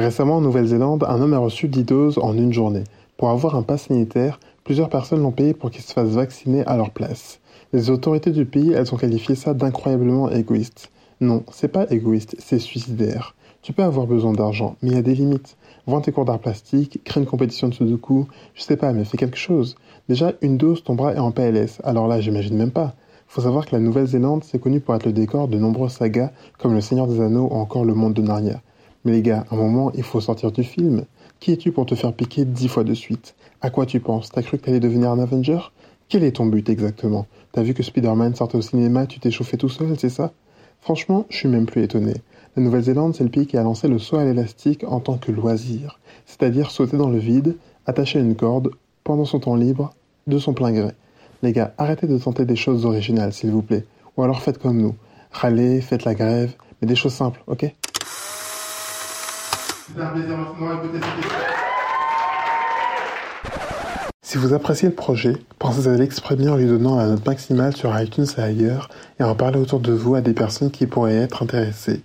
Récemment en Nouvelle-Zélande, un homme a reçu 10 doses en une journée. Pour avoir un pass sanitaire, plusieurs personnes l'ont payé pour qu'il se fasse vacciner à leur place. Les autorités du pays, elles ont qualifié ça d'incroyablement égoïste. Non, c'est pas égoïste, c'est suicidaire. Tu peux avoir besoin d'argent, mais il y a des limites. Vends tes cours d'art plastique, crée une compétition de sudoku, je sais pas, mais fais quelque chose. Déjà, une dose, ton bras est en PLS, alors là, j'imagine même pas. Faut savoir que la Nouvelle-Zélande, c'est connu pour être le décor de nombreuses sagas comme Le Seigneur des Anneaux ou encore Le Monde de Narnia. Mais les gars, à un moment, il faut sortir du film. Qui es-tu pour te faire piquer dix fois de suite? À quoi tu penses? T'as cru que t'allais devenir un Avenger? Quel est ton but exactement? T'as vu que Spider-Man sortait au cinéma, tu t'es chauffé tout seul, c'est ça? Franchement, je suis même plus étonné. La Nouvelle-Zélande, c'est le pays qui a lancé le saut à l'élastique en tant que loisir, c'est-à-dire sauter dans le vide, attaché à une corde, pendant son temps libre, de son plein gré. Les gars, arrêtez de tenter des choses originales, s'il vous plaît. Ou alors faites comme nous. Râlez, faites la grève, mais des choses simples, ok? Si vous appréciez le projet, pensez à l'exprimer en lui donnant la note maximale sur iTunes et ailleurs et en parler autour de vous à des personnes qui pourraient être intéressées.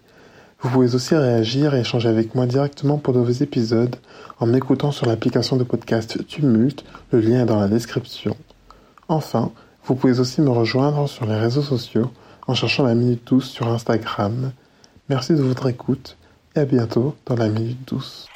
Vous pouvez aussi réagir et échanger avec moi directement pour de vos épisodes en m'écoutant sur l'application de podcast Tumult, le lien est dans la description. Enfin, vous pouvez aussi me rejoindre sur les réseaux sociaux en cherchant la Minute Douce sur Instagram. Merci de votre écoute à bientôt dans la Minute Douce.